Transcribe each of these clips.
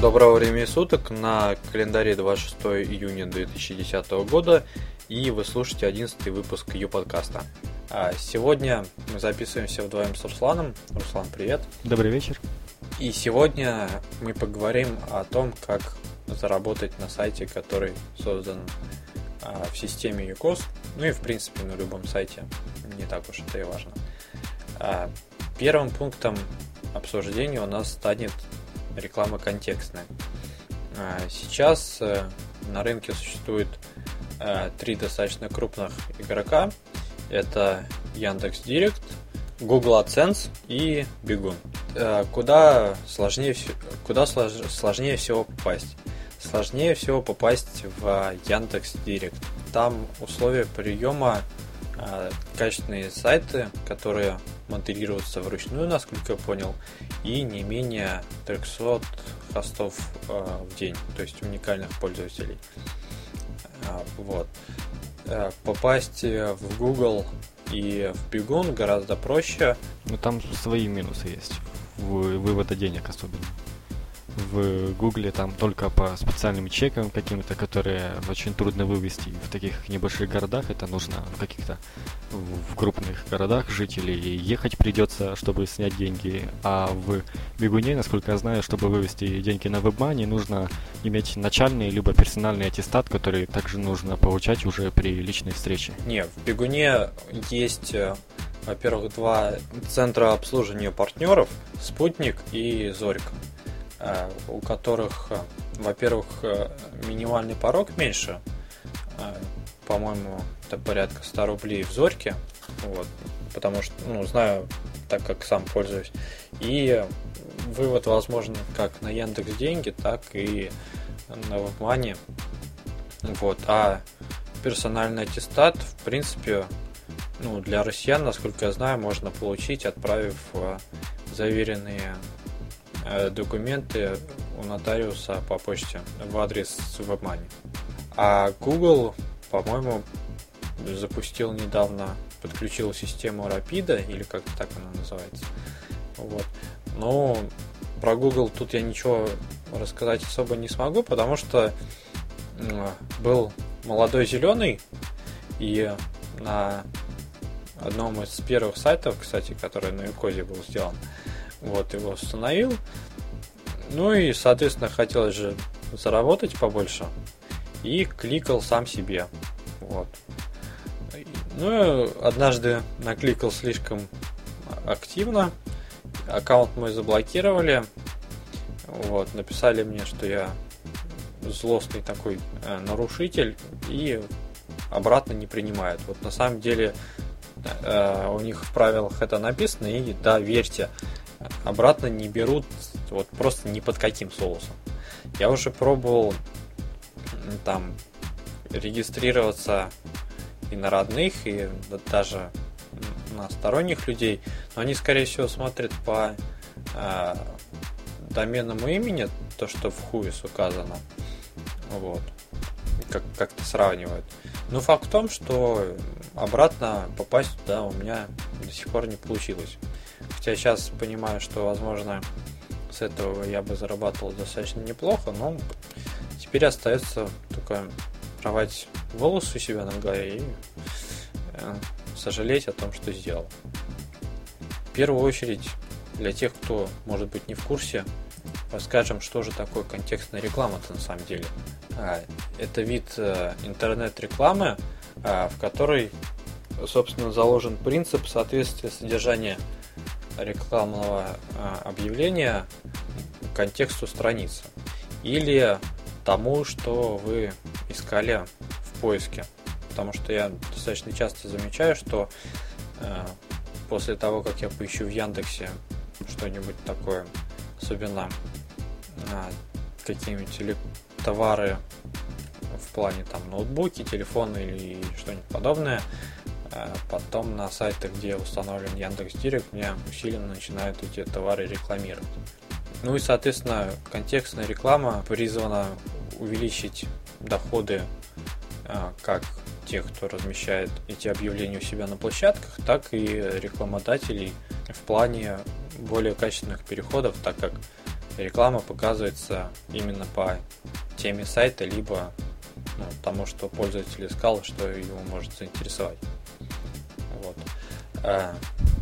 Доброго времени суток, на календаре 26 июня 2010 года, и вы слушаете 11 выпуск Ю-подкаста. А сегодня мы записываемся вдвоем с Русланом. Руслан, привет. Добрый вечер. И сегодня мы поговорим о том, как заработать на сайте, который создан а, в системе UCOS, ну и в принципе на любом сайте, не так уж это и важно. А, первым пунктом обсуждения у нас станет реклама контекстная. А, сейчас э, на рынке существует э, три достаточно крупных игрока. Это Яндекс Директ, Google AdSense и Бегун. Э, куда сложнее, куда сложнее всего попасть? Сложнее всего попасть в Яндекс Директ. Там условия приема качественные сайты, которые моделируются вручную, насколько я понял, и не менее 300 хостов э, в день, то есть уникальных пользователей. Э, вот. Э, попасть в Google и в Бегун гораздо проще. Ну там свои минусы есть. Вывода денег особенно в Гугле там только по специальным чекам каким-то, которые очень трудно вывести в таких небольших городах. Это нужно в каких-то в крупных городах жителей ехать придется, чтобы снять деньги. А в Бегуне, насколько я знаю, чтобы вывести деньги на WebMoney, нужно иметь начальный либо персональный аттестат, который также нужно получать уже при личной встрече. Не, в Бегуне есть э, во-первых, два центра обслуживания партнеров, Спутник и Зорька. Э, у которых, э, во-первых, э, минимальный порог меньше, по-моему, это порядка 100 рублей в Зорьке, вот, потому что, ну, знаю, так как сам пользуюсь, и вывод возможен как на Яндекс Деньги, так и на WebMoney, вот, а персональный аттестат, в принципе, ну, для россиян, насколько я знаю, можно получить, отправив заверенные документы у нотариуса по почте в адрес WebMoney. А Google, по-моему, запустил недавно, подключил систему Rapida, или как так она называется. Вот. Но про Google тут я ничего рассказать особо не смогу, потому что был молодой зеленый, и на одном из первых сайтов, кстати, который на Юкозе был сделан, вот, его установил. Ну и, соответственно, хотелось же заработать побольше. И кликал сам себе. Вот. Ну, однажды накликал слишком активно. Аккаунт мой заблокировали. Вот, написали мне, что я злостный такой э, нарушитель и обратно не принимают. Вот на самом деле э, у них в правилах это написано, и да, верьте, обратно не берут вот просто ни под каким соусом. Я уже пробовал там регистрироваться и на родных, и даже на сторонних людей, но они, скорее всего, смотрят по э, доменному имени, то, что в хуис указано. Вот. Как- как-то сравнивают. Но факт в том, что обратно попасть туда у меня до сих пор не получилось. Хотя сейчас понимаю, что, возможно, с этого я бы зарабатывал достаточно неплохо, но теперь остается только рвать волосы у себя на голове и э, сожалеть о том, что сделал. В первую очередь, для тех, кто, может быть, не в курсе, расскажем, что же такое контекстная реклама-то на самом деле. А, это вид э, интернет-рекламы, а, в которой, собственно, заложен принцип соответствия содержания рекламного а, объявления контексту страницы или тому, что вы искали в поиске. Потому что я достаточно часто замечаю, что э, после того, как я поищу в Яндексе что-нибудь такое, особенно э, какие-нибудь товары в плане там ноутбуки, телефоны или что-нибудь подобное, а потом на сайтах, где установлен Яндекс Директ, мне усиленно начинают эти товары рекламировать. Ну и, соответственно, контекстная реклама призвана увеличить доходы а, как тех, кто размещает эти объявления у себя на площадках, так и рекламодателей в плане более качественных переходов, так как реклама показывается именно по теме сайта, либо ну, тому, что пользователь искал, что его может заинтересовать. Вот. А,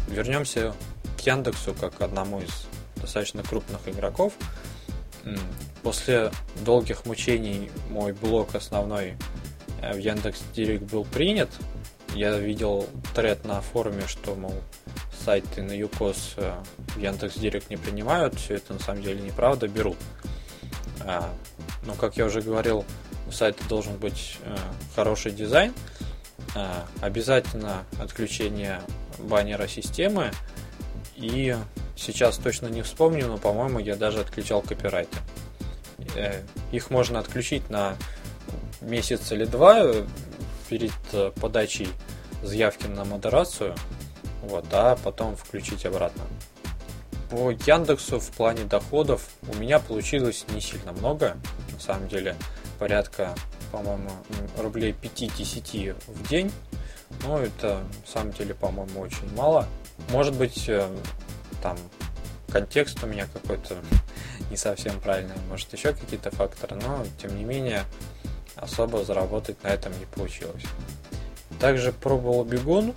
вернемся к Яндексу как одному из достаточно крупных игроков. После долгих мучений мой блог основной э, в Яндекс Директ был принят. Я видел тред на форуме, что, мол, сайты на ЮКОС э, в Яндекс Директ не принимают. Все это на самом деле неправда, берут. А, но, как я уже говорил, у сайта должен быть э, хороший дизайн. А, обязательно отключение баннера системы. И сейчас точно не вспомню, но, по-моему, я даже отключал копирайты. Э, их можно отключить на месяц или два перед подачей заявки на модерацию, вот, а потом включить обратно. По Яндексу в плане доходов у меня получилось не сильно много, на самом деле порядка, по-моему, рублей 5-10 в день, но это на самом деле, по-моему, очень мало. Может быть, э, там контекст у меня какой-то не совсем правильный, может еще какие-то факторы, но тем не менее особо заработать на этом не получилось. Также пробовал бегун.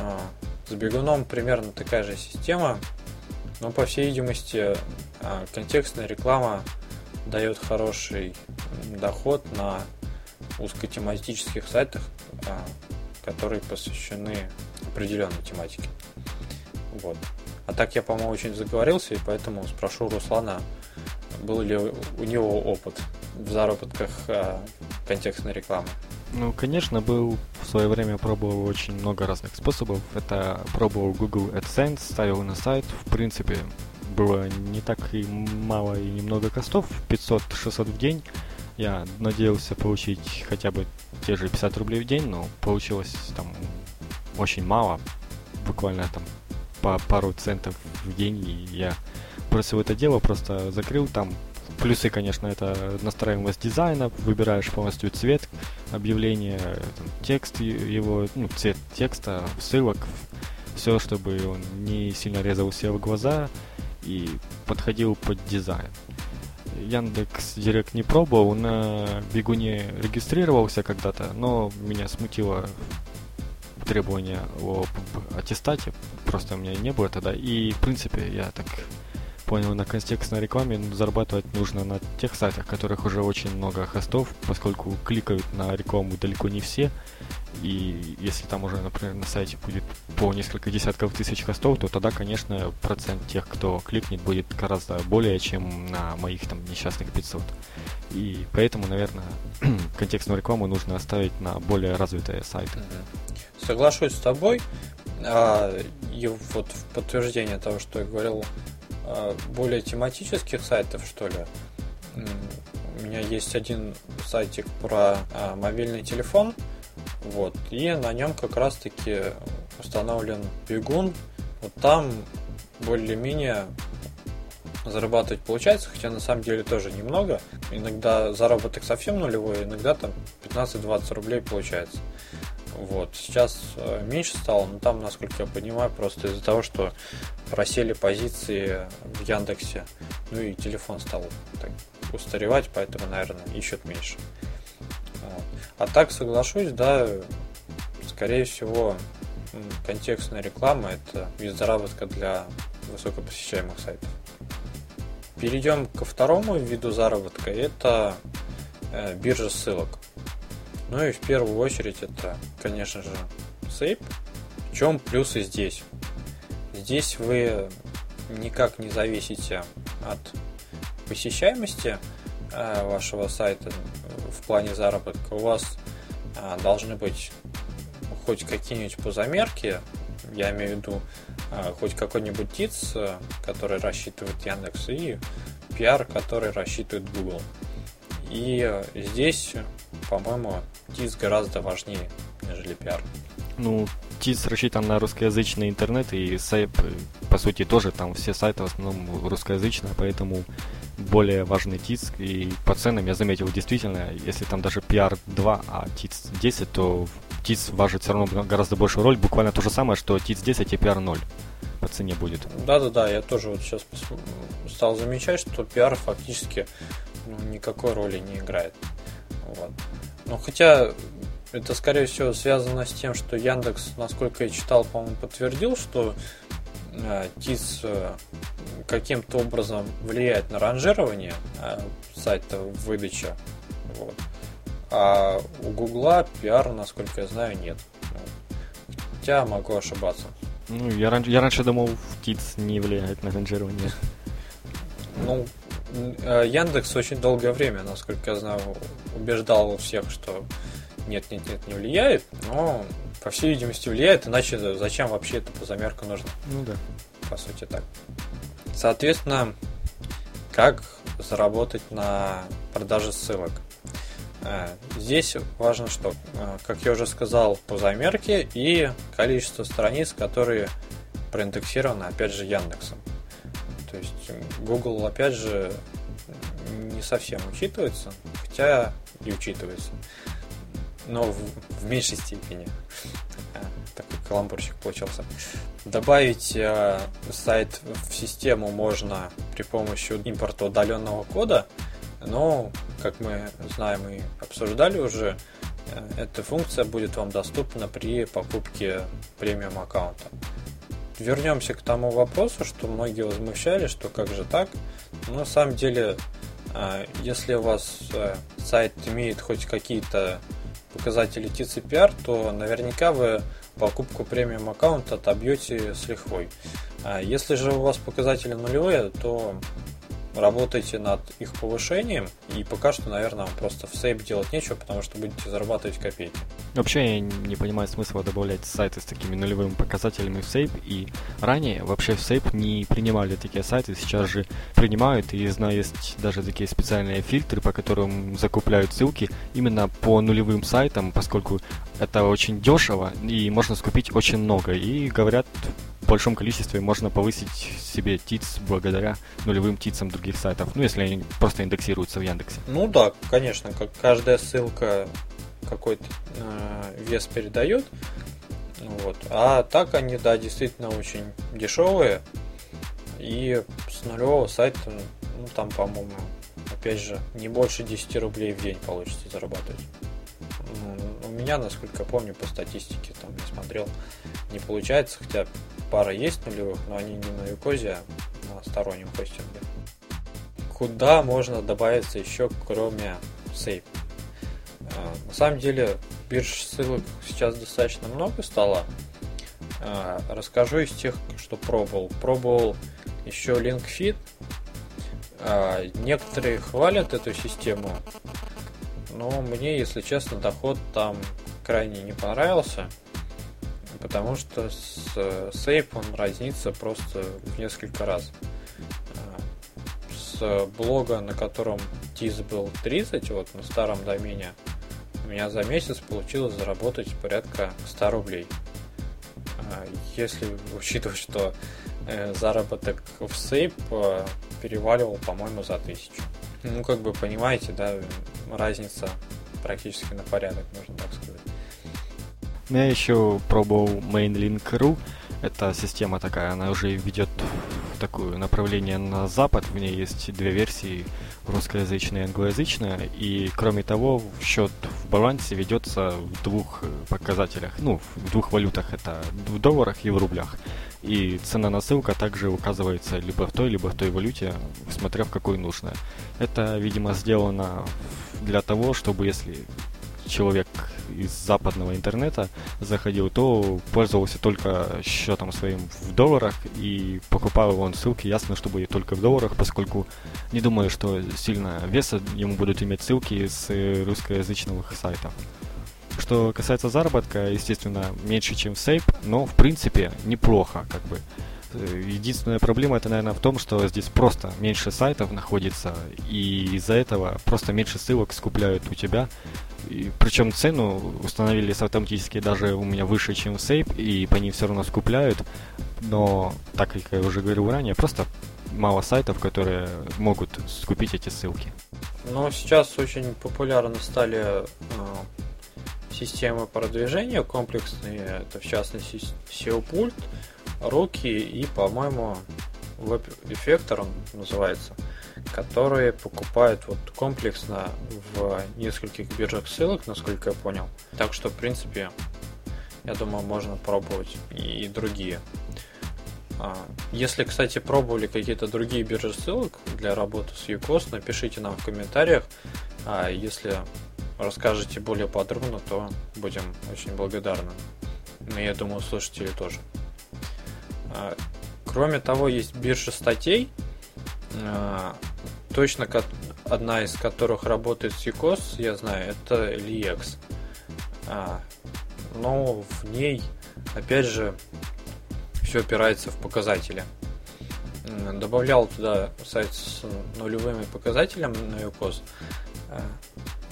А, с бегуном примерно такая же система, но по всей видимости а, контекстная реклама дает хороший доход на узкотематических сайтах, а, которые посвящены определенной тематике. Вот. А так я, по-моему, очень заговорился, и поэтому спрошу Руслана, был ли у него опыт в заработках а, контекстной рекламы. Ну, конечно, был в свое время пробовал очень много разных способов. Это пробовал Google AdSense, ставил на сайт. В принципе, было не так и мало и немного костов, 500-600 в день. Я надеялся получить хотя бы те же 50 рублей в день, но получилось там очень мало, буквально там по пару центов в день, и я бросил это дело, просто закрыл там. Плюсы, конечно, это настраиваемость дизайна, выбираешь полностью цвет объявления, там, текст его, ну, цвет текста, ссылок, все, чтобы он не сильно резал себе в глаза и подходил под дизайн. Яндекс Директ не пробовал, на бегуне регистрировался когда-то, но меня смутило требования о аттестате, просто у меня не было тогда. И, в принципе, я так понял, на контекстной рекламе зарабатывать нужно на тех сайтах, которых уже очень много хостов, поскольку кликают на рекламу далеко не все. И если там уже, например, на сайте будет по несколько десятков тысяч хостов, то тогда, конечно, процент тех, кто кликнет, будет гораздо более, чем на моих там несчастных 500. И поэтому, наверное, контекстную рекламу нужно оставить на более развитые сайты. Соглашусь с тобой. А, и вот в подтверждение того, что я говорил, более тематических сайтов, что ли, у меня есть один сайтик про а, мобильный телефон, вот, и на нем как раз-таки установлен бегун. Вот там более-менее зарабатывать получается, хотя на самом деле тоже немного. Иногда заработок совсем нулевой, иногда там 15-20 рублей получается. Вот. Сейчас э, меньше стало, но там, насколько я понимаю, просто из-за того, что просели позиции в Яндексе, ну и телефон стал так, устаревать, поэтому, наверное, ищут меньше. А так соглашусь, да, скорее всего, контекстная реклама это вид заработка для высокопосещаемых сайтов. Перейдем ко второму виду заработка, это э, биржа ссылок. Ну и в первую очередь это, конечно же, сейп. В чем плюсы здесь? Здесь вы никак не зависите от посещаемости э, вашего сайта в плане заработка. У вас э, должны быть хоть какие-нибудь позамерки, я имею в виду э, хоть какой-нибудь ТИЦ, который рассчитывает Яндекс, и пиар, который рассчитывает Google. И здесь, по-моему, ТИС гораздо важнее, нежели пиар. Ну, ТИС рассчитан на русскоязычный интернет, и сайт, по сути, тоже там все сайты в основном русскоязычные, поэтому более важный ТИС. И по ценам я заметил, действительно, если там даже PR 2, а ТИС 10, то ТИС важит все равно гораздо большую роль. Буквально то же самое, что ТИС 10 и PR 0. по цене будет. Да-да-да, я тоже вот сейчас стал замечать, что пиар фактически ну, никакой роли не играет. Вот. Но хотя это, скорее всего, связано с тем, что Яндекс, насколько я читал, по-моему, подтвердил, что э, ТИС э, каким-то образом влияет на ранжирование э, сайта в выдаче. Вот. А у Гугла пиара, насколько я знаю, нет. Хотя могу ошибаться. Ну, я, ран... я раньше думал, ТИЦ не влияет на ранжирование. Ну, Яндекс очень долгое время, насколько я знаю, убеждал всех, что нет, нет, нет, не влияет, но по всей видимости влияет, иначе зачем вообще это по замерку нужно? Ну да. По сути так. Соответственно, как заработать на продаже ссылок? Э, здесь важно, что, э, как я уже сказал, по замерке и количество страниц, которые проиндексированы, опять же, Яндексом. То есть Google, опять же, не совсем учитывается, хотя и учитывается, но в, в меньшей степени. Э, такой каламбурчик получился. Добавить э, сайт в систему можно при помощи импорта удаленного кода, но, как мы знаем и обсуждали уже, э, эта функция будет вам доступна при покупке премиум аккаунта. Вернемся к тому вопросу, что многие возмущались, что как же так. Но на самом деле, э, если у вас э, сайт имеет хоть какие-то показатели TCPR, то наверняка вы покупку премиум аккаунта отобьете с лихвой. А если же у вас показатели нулевые, то работайте над их повышением, и пока что, наверное, вам просто в сейп делать нечего, потому что будете зарабатывать копейки. Вообще я не понимаю смысла добавлять сайты с такими нулевыми показателями в сейп, и ранее вообще в сейп не принимали такие сайты, сейчас же принимают, и знаю, есть даже такие специальные фильтры, по которым закупляют ссылки именно по нулевым сайтам, поскольку это очень дешево, и можно скупить очень много, и говорят, большом количестве можно повысить себе ТИЦ благодаря нулевым ТИЦам других сайтов, ну, если они просто индексируются в Яндексе. Ну да, конечно, как каждая ссылка какой-то э, вес передает. Вот. А так они, да, действительно очень дешевые. И с нулевого сайта, ну там, по-моему, опять же, не больше 10 рублей в день получится зарабатывать. Ну, у меня, насколько помню, по статистике, там я смотрел, не получается, хотя пара есть нулевых, но они не на Юкозе, а на стороннем хостинге. Куда можно добавиться еще, кроме Сейп? А, на самом деле, бирж ссылок сейчас достаточно много стало. А, расскажу из тех, что пробовал. Пробовал еще LinkFeed. А, некоторые хвалят эту систему, но мне, если честно, доход там крайне не понравился потому что с Сейп он разнится просто в несколько раз. А, с блога, на котором тиз был 30, вот на старом домене, у меня за месяц получилось заработать порядка 100 рублей. А, если учитывать, что э, заработок в Сейп э, переваливал, по-моему, за тысячу. Ну, как бы понимаете, да, разница практически на порядок, можно так сказать. Я еще пробовал Mainlink.ru. Это система такая, она уже ведет такое направление на запад. В ней есть две версии, русскоязычная и англоязычная. И кроме того, счет в балансе ведется в двух показателях. Ну, в двух валютах. Это в долларах и в рублях. И цена на ссылка также указывается либо в той, либо в той валюте, смотря в какой нужно. Это, видимо, сделано для того, чтобы если человек из западного интернета заходил, то пользовался только счетом своим в долларах и покупал он ссылки, ясно, чтобы только в долларах, поскольку не думаю, что сильно веса ему будут иметь ссылки с русскоязычных сайтов. Что касается заработка, естественно, меньше, чем в Сейп, но в принципе неплохо, как бы. Единственная проблема это, наверное, в том, что здесь просто меньше сайтов находится, и из-за этого просто меньше ссылок скупляют у тебя, и, причем цену установили автоматически даже у меня выше, чем в Сейп, и по ней все равно скупляют. Но, так как я уже говорил ранее, просто мало сайтов, которые могут скупить эти ссылки. Но сейчас очень популярны стали э, системы продвижения комплексные. Это в частности SEO-пульт, руки и, по-моему, веб-эффектор он называется, которые покупают вот комплексно в нескольких биржах ссылок, насколько я понял. Так что, в принципе, я думаю, можно пробовать и другие. А, если, кстати, пробовали какие-то другие биржи ссылок для работы с UCOS, напишите нам в комментариях. А если расскажете более подробно, то будем очень благодарны. Ну, я думаю, слушатели тоже. А, кроме того, есть биржа статей, а, точно одна из которых работает с UCOS, я знаю, это LEX. Но в ней, опять же, все опирается в показатели. Добавлял туда сайт с нулевыми показателями на UCOS. Э,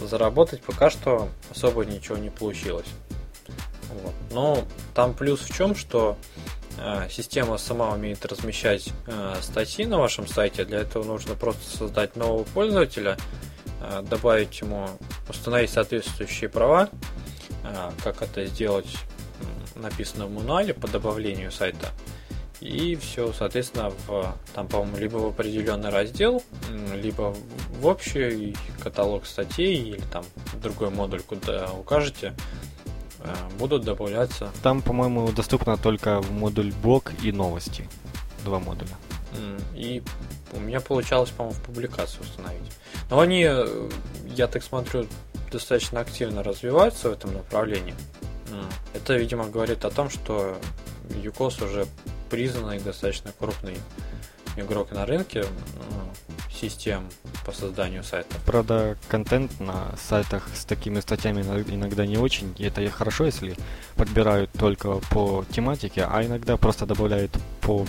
заработать пока что особо ничего не получилось. Вот. Но там плюс в чем, что система сама умеет размещать э, статьи на вашем сайте. Для этого нужно просто создать нового пользователя, э, добавить ему, установить соответствующие права. Э, как это сделать написано в мануале по добавлению сайта. И все, соответственно, в, там, по-моему, либо в определенный раздел, либо в общий каталог статей, или там другой модуль, куда укажете, э, будут добавляться. Там, по-моему, доступно только модуль блог и новости. Два модуля. И у меня получалось, по-моему, в публикацию установить. Но они, э, я так смотрю, достаточно активно развиваются в этом направлении. Это, видимо, говорит о том, что ЮКОС уже признанный достаточно крупный игрок на рынке систем по созданию сайтов. Правда, контент на сайтах с такими статьями иногда не очень. И это хорошо, если подбирают только по тематике, а иногда просто добавляют по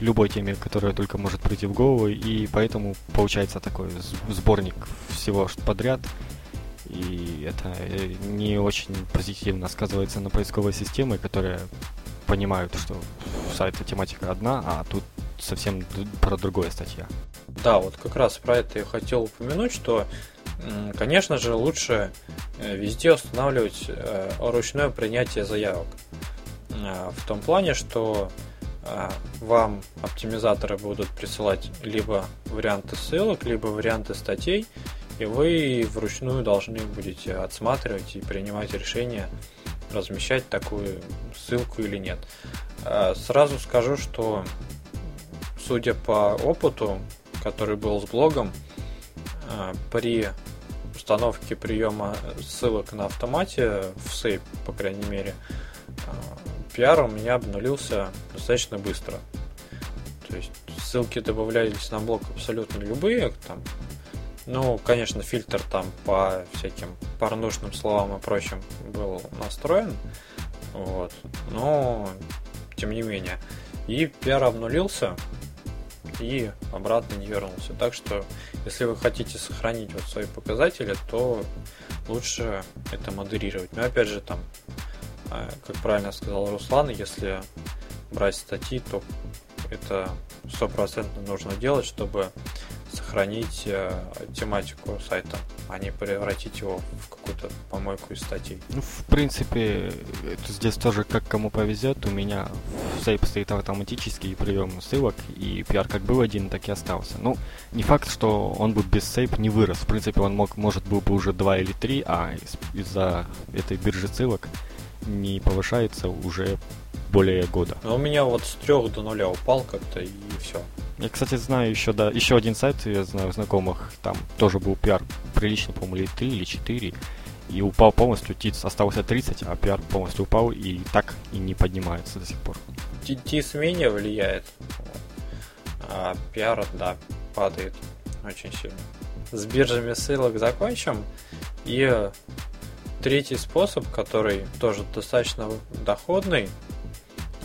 любой теме, которая только может прийти в голову, и поэтому получается такой сборник всего подряд, и это э, не очень позитивно сказывается на поисковой системе, которая понимают, что сайта тематика одна, а тут совсем про другое статья. Да, вот как раз про это я хотел упомянуть, что, конечно же, лучше э, везде устанавливать э, ручное принятие заявок. В том плане, что вам оптимизаторы будут присылать либо варианты ссылок, либо варианты статей, и вы вручную должны будете отсматривать и принимать решение, размещать такую ссылку или нет. Сразу скажу, что судя по опыту, который был с блогом, а, при установке приема ссылок на автомате в сейп, по крайней мере, а, пиар у меня обнулился достаточно быстро. То есть ссылки добавлялись на блог абсолютно любые, там ну, конечно, фильтр там по всяким порнушным словам и прочим был настроен. Вот. Но, тем не менее. И пиар обнулился и обратно не вернулся. Так что, если вы хотите сохранить вот свои показатели, то лучше это модерировать. Но опять же, там, э, как правильно сказал Руслан, если брать статьи, то это стопроцентно нужно делать, чтобы сохранить э, тематику сайта, а не превратить его в какую-то помойку из статей. Ну, в принципе, это здесь тоже как кому повезет. У меня сейп стоит автоматический прием ссылок, и PR как был один, так и остался. Ну, не факт, что он бы без сейп не вырос. В принципе, он мог, может, был бы уже 2 или 3, а из- из-за этой биржи ссылок не повышается уже более года. Но у меня вот с 3 до 0 упал как-то и все. Я, кстати, знаю еще, да, еще один сайт, я знаю знакомых, там тоже был пиар приличный, по-моему, или 3, или 4, и упал полностью, ТИЦ остался 30, а пиар полностью упал и так и не поднимается до сих пор. ТИЦ менее влияет, а пиар, да, падает очень сильно. С биржами ссылок закончим. И третий способ, который тоже достаточно доходный,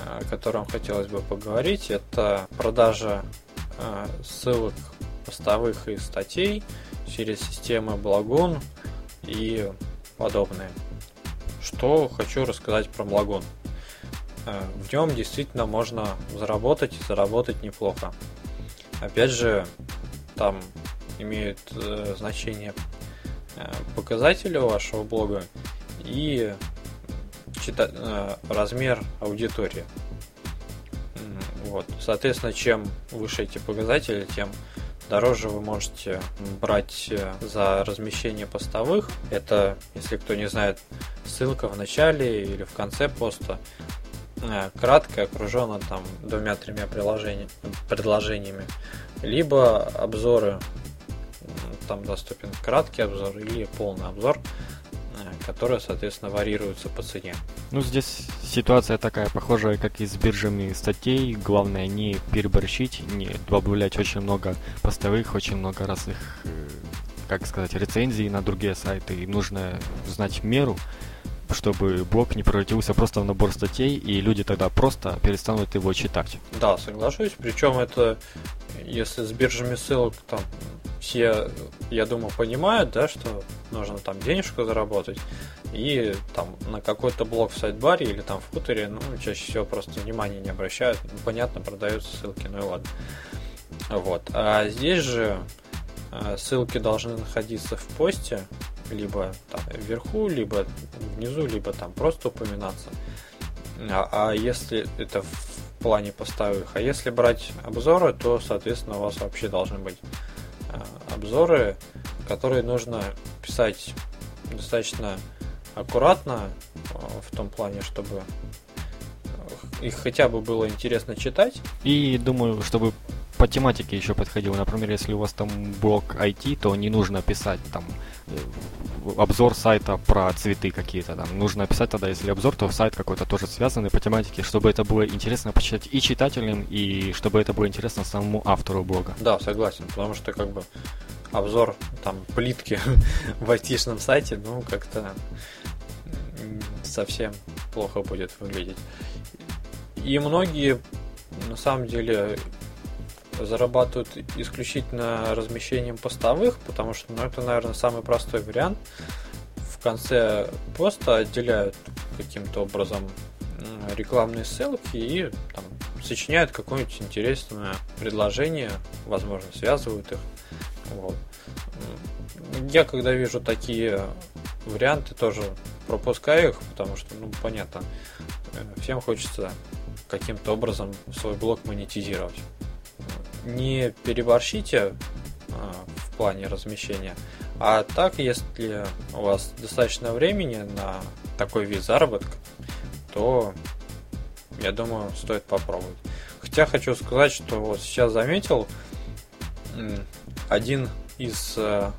о котором хотелось бы поговорить, это продажа э, ссылок постовых и статей через системы Благон и подобные. Что хочу рассказать про Благон. Э, в нем действительно можно заработать и заработать неплохо. Опять же, там имеют э, значение показатели вашего блога и э, размер аудитории. Вот. Соответственно, чем выше эти показатели, тем дороже вы можете брать э, за размещение постовых. Это, если кто не знает, ссылка в начале или в конце поста, э, краткая, окружена там двумя-тремя предложениями, либо обзоры, там доступен краткий обзор или полный обзор – которые, соответственно, варьируются по цене. Ну, здесь ситуация такая, похожая, как и с биржами статей. Главное не переборщить, не добавлять очень много постовых, очень много разных, э, как сказать, рецензий на другие сайты. И нужно знать меру, чтобы блог не превратился просто в набор статей, и люди тогда просто перестанут его читать. Да, соглашусь. Причем это, если с биржами ссылок там все, я думаю, понимают, да, что нужно там денежку заработать, и там на какой-то блок в сайт-баре или там в футере, ну, чаще всего просто внимания не обращают. Ну, понятно, продаются ссылки, ну и ладно. Вот. А здесь же а, ссылки должны находиться в посте, либо там вверху, либо внизу, либо там просто упоминаться. А, а если это в плане поставок, а если брать обзоры, то, соответственно, у вас вообще должны быть а, обзоры, которые нужно писать достаточно аккуратно, а, в том плане, чтобы их хотя бы было интересно читать. И думаю, чтобы по тематике еще подходило. Например, если у вас там блог IT, то не нужно писать там э, обзор сайта про цветы какие-то там. Нужно писать тогда, если обзор, то сайт какой-то тоже связанный по тематике, чтобы это было интересно почитать и читателям, и чтобы это было интересно самому автору блога. Да, согласен, потому что как бы обзор там плитки в айтишном сайте, ну, как-то совсем плохо будет выглядеть. И многие на самом деле зарабатывают исключительно размещением постовых, потому что ну, это, наверное, самый простой вариант. В конце поста отделяют каким-то образом рекламные ссылки и там, сочиняют какое-нибудь интересное предложение, возможно, связывают их. Вот. Я когда вижу такие варианты, тоже пропускаю их, потому что, ну, понятно, э, всем хочется каким-то образом свой блог монетизировать не переборщите а, в плане размещения. А так, если у вас достаточно времени на такой вид заработка, то я думаю, стоит попробовать. Хотя хочу сказать, что вот сейчас заметил один из э,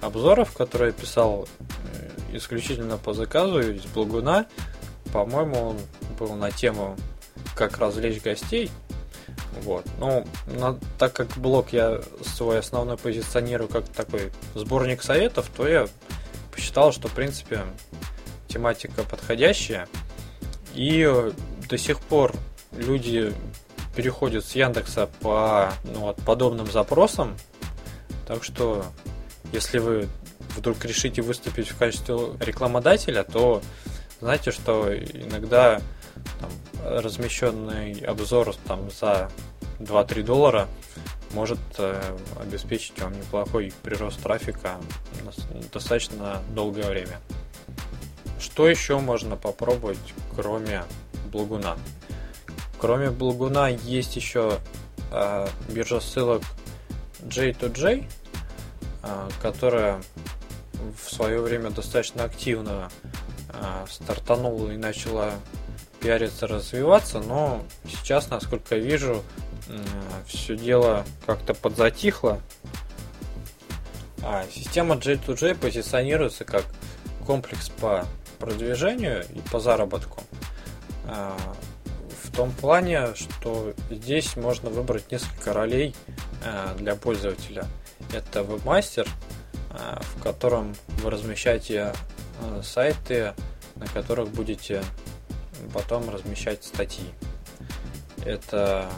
обзоров, который я писал э, исключительно по заказу из Благуна, по-моему, он был на тему как развлечь гостей. Вот. Ну, на, так как блог я свой основной позиционирую как такой сборник советов, то я посчитал, что, в принципе, тематика подходящая. И до сих пор люди переходят с Яндекса по ну, вот, подобным запросам. Так что, если вы вдруг решите выступить в качестве рекламодателя, то знаете, что иногда там, размещенный обзор там, за 2-3 доллара может э, обеспечить вам неплохой прирост трафика достаточно долгое время. Что еще можно попробовать, кроме Благуна? Кроме Благуна есть еще э, биржа ссылок J2J, э, которая в свое время достаточно активно э, стартанула и начала пиариться, развиваться, но сейчас, насколько я вижу, все дело как-то подзатихло. А система J2J позиционируется как комплекс по продвижению и по заработку. А, в том плане, что здесь можно выбрать несколько ролей а, для пользователя. Это вебмастер, в котором вы размещаете сайты, на которых будете потом размещать статьи. Это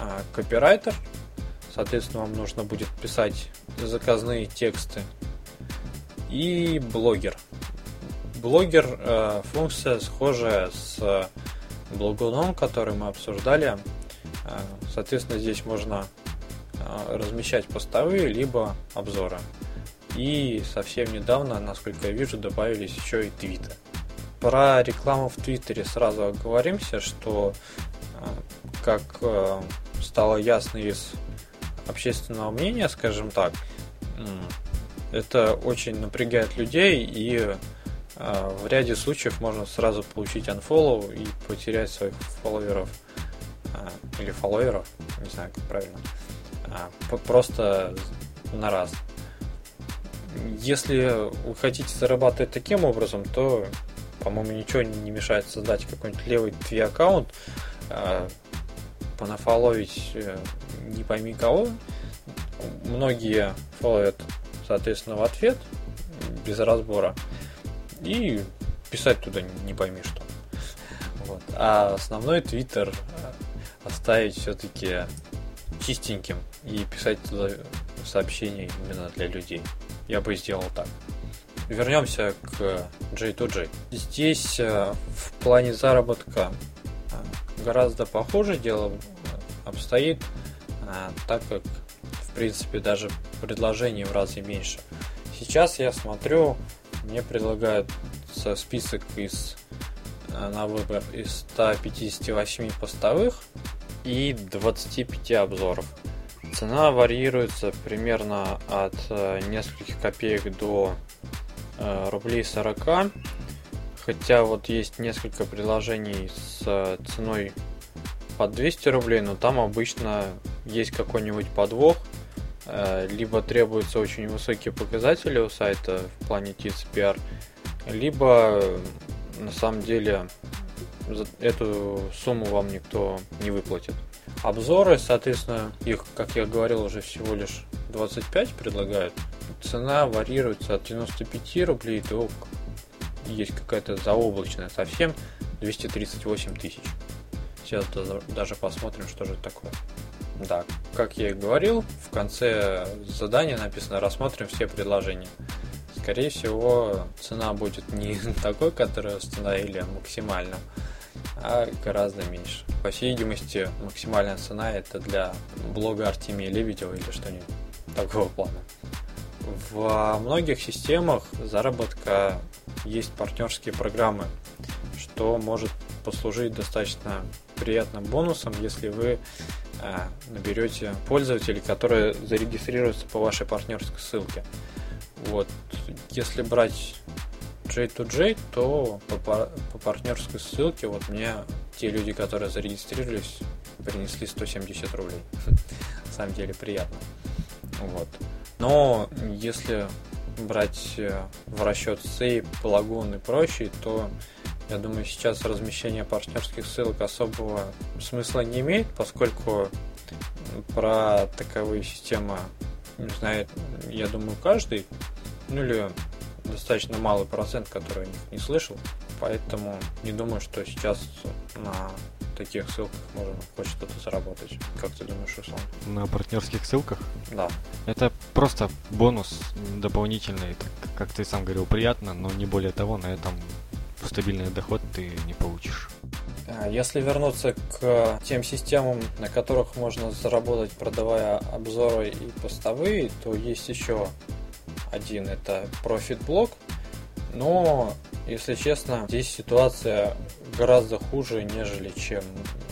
а, копирайтер, соответственно, вам нужно будет писать заказные тексты, и блогер. Блогер э, функция схожая с блогуном, который мы обсуждали. Э, соответственно, здесь можно размещать постовые либо обзоры. И совсем недавно, насколько я вижу, добавились еще и твиты. Про рекламу в Твиттере сразу оговоримся, что как э, стало ясно из общественного мнения, скажем так, это очень напрягает людей и э, в ряде случаев можно сразу получить unfollow и потерять своих фолловеров или фолловеров, не знаю как правильно, просто на раз. Если вы хотите зарабатывать таким образом, то, по-моему, ничего не мешает создать какой-нибудь левый твой аккаунт, э, понафоловить э, не пойми кого. Многие фолловят, соответственно, в ответ, без разбора, и писать туда не пойми что. Вот. А основной твиттер э, оставить все-таки чистеньким и писать туда сообщения именно для людей я бы сделал так. Вернемся к J2J. Здесь э, в плане заработка гораздо похуже дело обстоит, так как в принципе даже предложений в разы меньше. Сейчас я смотрю, мне предлагают список из на выбор из 158 постовых и 25 обзоров. Цена варьируется примерно от э, нескольких копеек до э, рублей 40. Хотя вот есть несколько приложений с э, ценой под 200 рублей, но там обычно есть какой-нибудь подвох, либо требуются очень высокие показатели у сайта в плане TCPR, либо на самом деле эту сумму вам никто не выплатит. Обзоры, соответственно, их, как я говорил, уже всего лишь 25 предлагают. Цена варьируется от 95 рублей до есть какая-то заоблачная совсем 238 тысяч. Сейчас даже посмотрим, что же это такое. Да, как я и говорил, в конце задания написано «Рассмотрим все предложения». Скорее всего, цена будет не такой, которую установили максимально, а гораздо меньше. По всей видимости, максимальная цена это для блога Артемия Лебедева или что-нибудь такого плана. В многих системах заработка есть партнерские программы, что может послужить достаточно приятным бонусом, если вы э, наберете пользователей, которые зарегистрируются по вашей партнерской ссылке. Вот, если брать J2J, то по, по партнерской ссылке вот мне те люди, которые зарегистрировались, принесли 170 рублей. На самом деле приятно. Вот. Но если брать э, в расчет сейп, плагун и прочее, то я думаю, сейчас размещение партнерских ссылок особого смысла не имеет, поскольку про таковые системы знает, я думаю, каждый. Ну или достаточно малый процент, который о них не слышал. Поэтому не думаю, что сейчас на таких ссылках можно хоть что-то заработать. Как ты думаешь, Руслан? На партнерских ссылках? Да. Это просто бонус дополнительный, как ты сам говорил, приятно, но не более того, на этом стабильный доход ты не получишь. А, если вернуться к тем системам, на которых можно заработать, продавая обзоры и постовые, то есть еще один это Profit Block, но, если честно, здесь ситуация гораздо хуже, нежели чем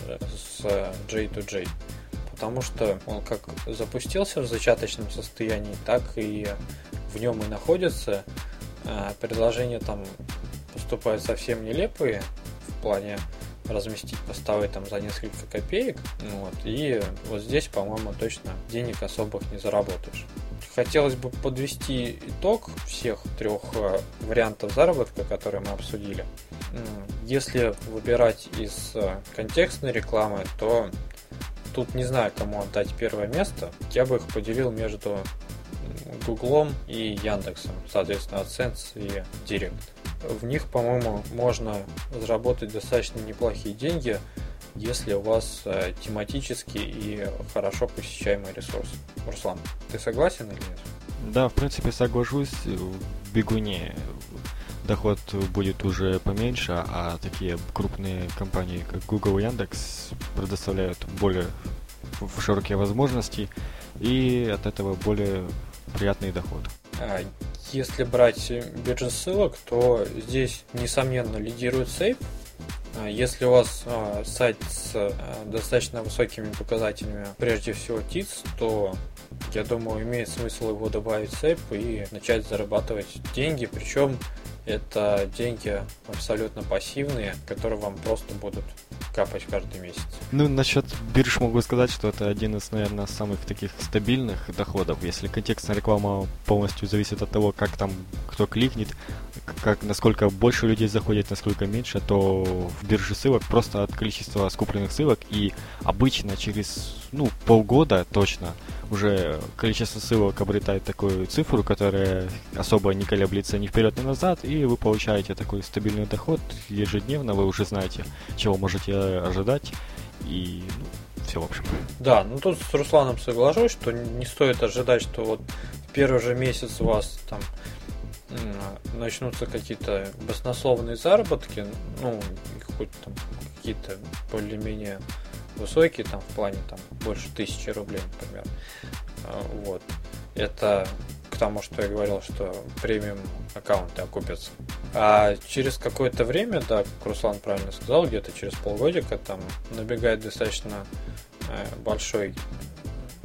э, с J2J. Потому что он как запустился в зачаточном состоянии, так и в нем и находится. А, предложения там поступают совсем нелепые в плане разместить поставы там за несколько копеек. Вот, и вот здесь, по-моему, точно денег особых не заработаешь. Хотелось бы подвести итог всех трех э, вариантов заработка, которые мы обсудили. Если выбирать из э, контекстной рекламы, то тут не знаю, кому отдать первое место. Я бы их поделил между Гуглом и Яндексом, соответственно, AdSense и Директ. В них, по-моему, можно заработать достаточно неплохие деньги, если у вас э, тематический и хорошо посещаемый ресурс. Руслан, ты согласен или нет? Да, в принципе, соглашусь. В бегуне доход будет уже поменьше, а такие крупные компании, как Google и Яндекс, предоставляют более широкие возможности и от этого более приятный доход. А, если брать биржи ссылок, то здесь, несомненно, лидирует Сейп А, если у вас а, сайт с достаточно высокими показателями, прежде всего ТИЦ, то я думаю, имеет смысл его добавить в цепь и начать зарабатывать деньги, причем это деньги абсолютно пассивные, которые вам просто будут капать каждый месяц. Ну, насчет бирж могу сказать, что это один из, наверное, самых таких стабильных доходов. Если контекстная реклама полностью зависит от того, как там кто кликнет, как, насколько больше людей заходит, насколько меньше, то в бирже ссылок просто от количества скупленных ссылок и обычно через ну, полгода точно уже количество ссылок обретает такую цифру, которая особо не колеблется ни вперед, ни назад, и вы получаете такой стабильный доход ежедневно, вы уже знаете, чего можете ожидать, и ну, все, в общем. Да, ну тут с Русланом соглашусь, что не стоит ожидать, что вот в первый же месяц у вас там начнутся какие-то баснословные заработки, ну, хоть там какие-то более-менее высокие, там, в плане там больше тысячи рублей, например. А, вот. Это к тому, что я говорил, что премиум аккаунты окупятся. А через какое-то время, да, как Руслан правильно сказал, где-то через полгодика там набегает достаточно э, большой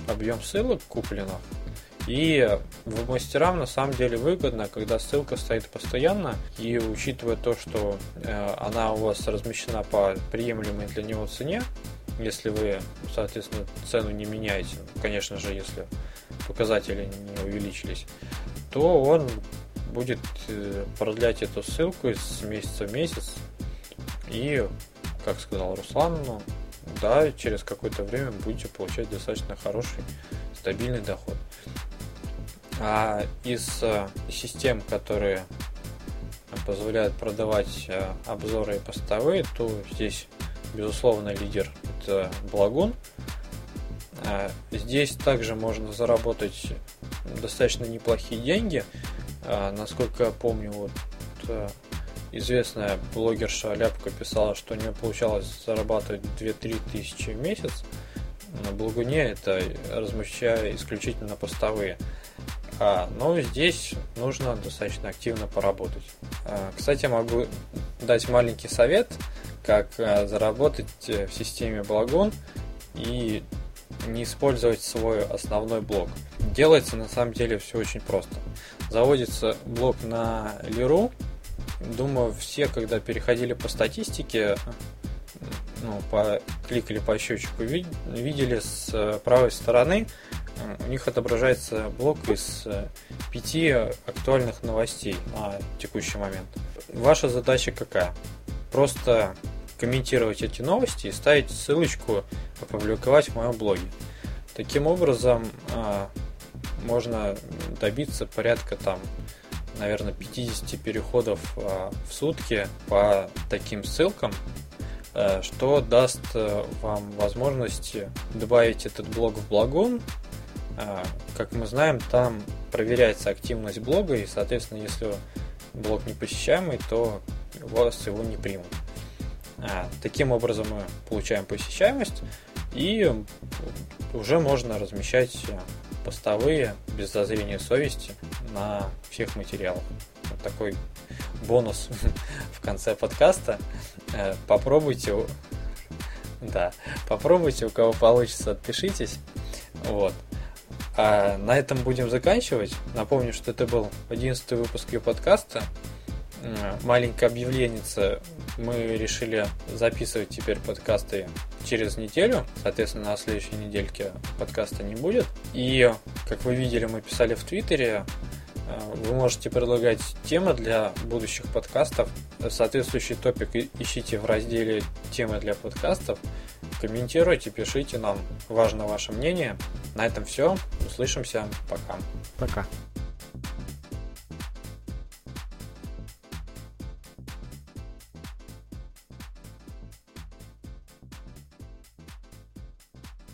объем ссылок купленных, и мастерам на самом деле выгодно, когда ссылка стоит постоянно, и учитывая то, что э, она у вас размещена по приемлемой для него цене, если вы, соответственно, цену не меняете, конечно же, если показатели не увеличились, то он будет э, продлять эту ссылку из месяца в месяц. И, как сказал Руслан, ну, да, через какое-то время будете получать достаточно хороший, стабильный доход. А из э, систем, которые позволяют продавать э, обзоры и постовые, то здесь, безусловно, лидер Благун. А здесь также можно заработать достаточно неплохие деньги. А, насколько я помню, вот э, известная блогерша Ляпка писала, что у нее получалось зарабатывать 2-3 тысячи в месяц. На Благуне это размещая исключительно постовые. А, но здесь нужно достаточно активно поработать. А, кстати, могу дать маленький совет, как а, заработать э, в системе Благон и не использовать свой основной блок. Делается на самом деле все очень просто. Заводится блок на Лиру. Думаю, все, когда переходили по статистике, ну, по, кликали по счетчику, видели с э, правой стороны у них отображается блок из э, пяти актуальных новостей на текущий момент. Ваша задача какая? Просто комментировать эти новости и ставить ссылочку опубликовать в моем блоге. Таким образом, а, можно добиться порядка там, наверное, 50 переходов а, в сутки по таким ссылкам, э, что даст э, вам возможность добавить этот блог в благон а, как мы знаем, там проверяется активность блога, и, соответственно, если блог непосещаемый, то вас его не примут. А, таким образом мы получаем посещаемость, и уже можно размещать постовые без зазрения совести на всех материалах. Вот такой бонус в конце подкаста. Э, попробуйте, да, попробуйте, у кого получится, отпишитесь. Вот. А на этом будем заканчивать. Напомню, что это был 11 выпуск ее подкаста. Маленькая объявленница. Мы решили записывать теперь подкасты через неделю. Соответственно, на следующей недельке подкаста не будет. И, как вы видели, мы писали в Твиттере. Вы можете предлагать темы для будущих подкастов. Соответствующий топик ищите в разделе «Темы для подкастов». Комментируйте, пишите нам. Важно ваше мнение. На этом все. Услышимся. Пока. Пока.